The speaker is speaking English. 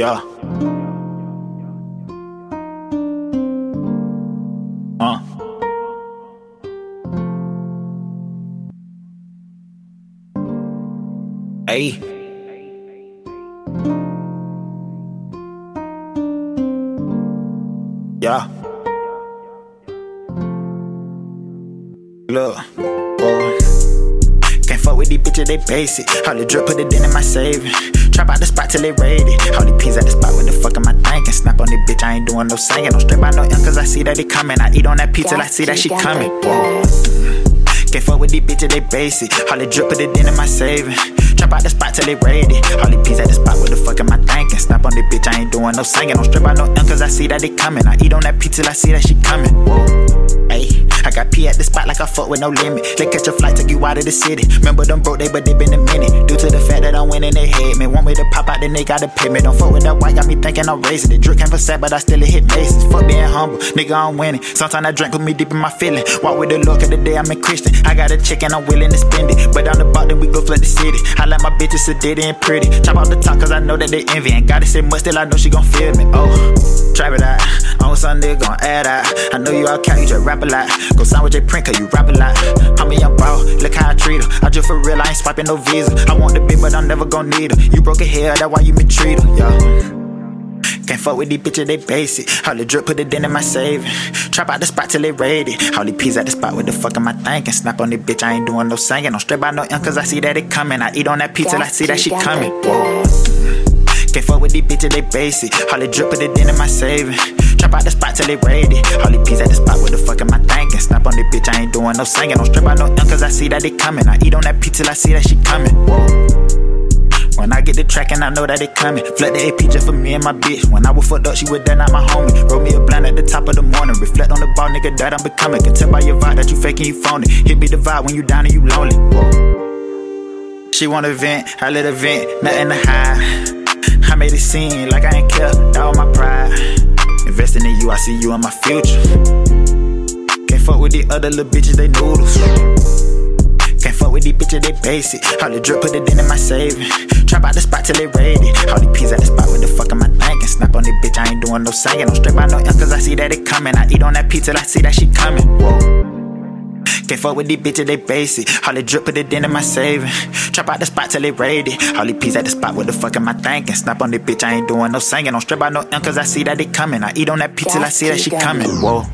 Yeah. Uh. Hey. Yeah. Look. Boy. Can't fuck with these bitches, they basic. All the drip, put it in, in my saving. Trap out the spot till they raided. All these peas at the spot, what the fuck am I thinking? Snap on this bitch, I ain't doing no singing. Don't strip out no ink, cause I see that it coming. I eat on that pizza, I see that she coming. Whoa. Can't fuck with these bitches, they basic. All the drip, put it in, in my saving. Trap out the spot till they ready. These peas at the spot, what the fuck am I thinking? Snap on the bitch, I ain't doing no singing. Don't strip out no ink, cause I see that it coming. I eat on that pizza, till I see that she coming. Whoa. Ayy. I got P at the spot like I fuck with no limit. They catch a flight, take you out of the city. Remember them broke, they but they been a minute. Due to the fact that I'm winning, they hate me. Want me to pop out, then they gotta pay me. Don't fuck with that white, got me thinking I'm raising it. Drip came for sad, but I still hit Mason. Fuck being humble, nigga, I'm winning. Sometimes I drink with me deep in my feeling. Walk with the look of the day, I'm a Christian. I got a check and I'm willing to spend it. But on the block, then we go flood the city. I like my bitches sedated and pretty. Chop out the top, cause I know that they envy. Ain't gotta say much, still I know she gon' feel me. Oh, trap it out. On Sunday, gon' add out. I know you all count, you just rap a lot. Go sign with J Prince, cause you rap a lot. I'm a young bro, look how I treat her. I just for real, I ain't swiping no visa. I want the big, but I'm never gon' need her. You broke a hair, that's why you mistreat her, yeah. Fuck with these bitches, they basic. All the drip, put it in, in my saving. Trap out the spot till they raided. All these peas at the spot, what the fuck am I thinking? Snap on this bitch, I ain't doing no singing. Don't strip out no ink, cause I see that it coming. I eat on that pizza, I see that she coming. Can't fuck with these bitches, they basic. All the drip, put it in, in my saving. Trap out the spot till they raided. All these peas at the spot, what the fuck am I thinking? Snap on this bitch, I ain't doing no singing. Don't strip out no ink, cause I see that it coming. I eat on that pizza, I see that she coming. Whoa. When I get the track and I know that it coming. Flood the AP just for me and my bitch. When I was fucked up, she was there, not my homie. Roll me a blind at the top of the morning. Reflect on the ball, nigga, that I'm becoming. Can tell by your vibe that you faking, you phony. Hit me the vibe when you down and you lonely. Whoa. She wanna vent, I let her vent, nothing to hide. I made it seem like I ain't care, that was my pride. Investing in you, I see you in my future. Can't fuck with the other little bitches, they noodles. Can't fuck with these bitches, they basic. All the drip, put it in, in my saving. Trap out the spot till they raided. All these peas at the spot, what the fuck am I thinking? Snap on this bitch, I ain't doing no singing. Don't strip out no ink, cause I see that it coming. I eat on that pizza, I see that she coming. Whoa. Can't fuck with these bitches, they basic. All the drip, put it in, in my saving. Trap out the spot till they raided. All these peas at the spot, what the fuck am I thinking? Snap on this bitch, I ain't doing no singing. Don't strip out no ink, cause I see that it coming. I eat on that pizza, I see that she coming. Whoa.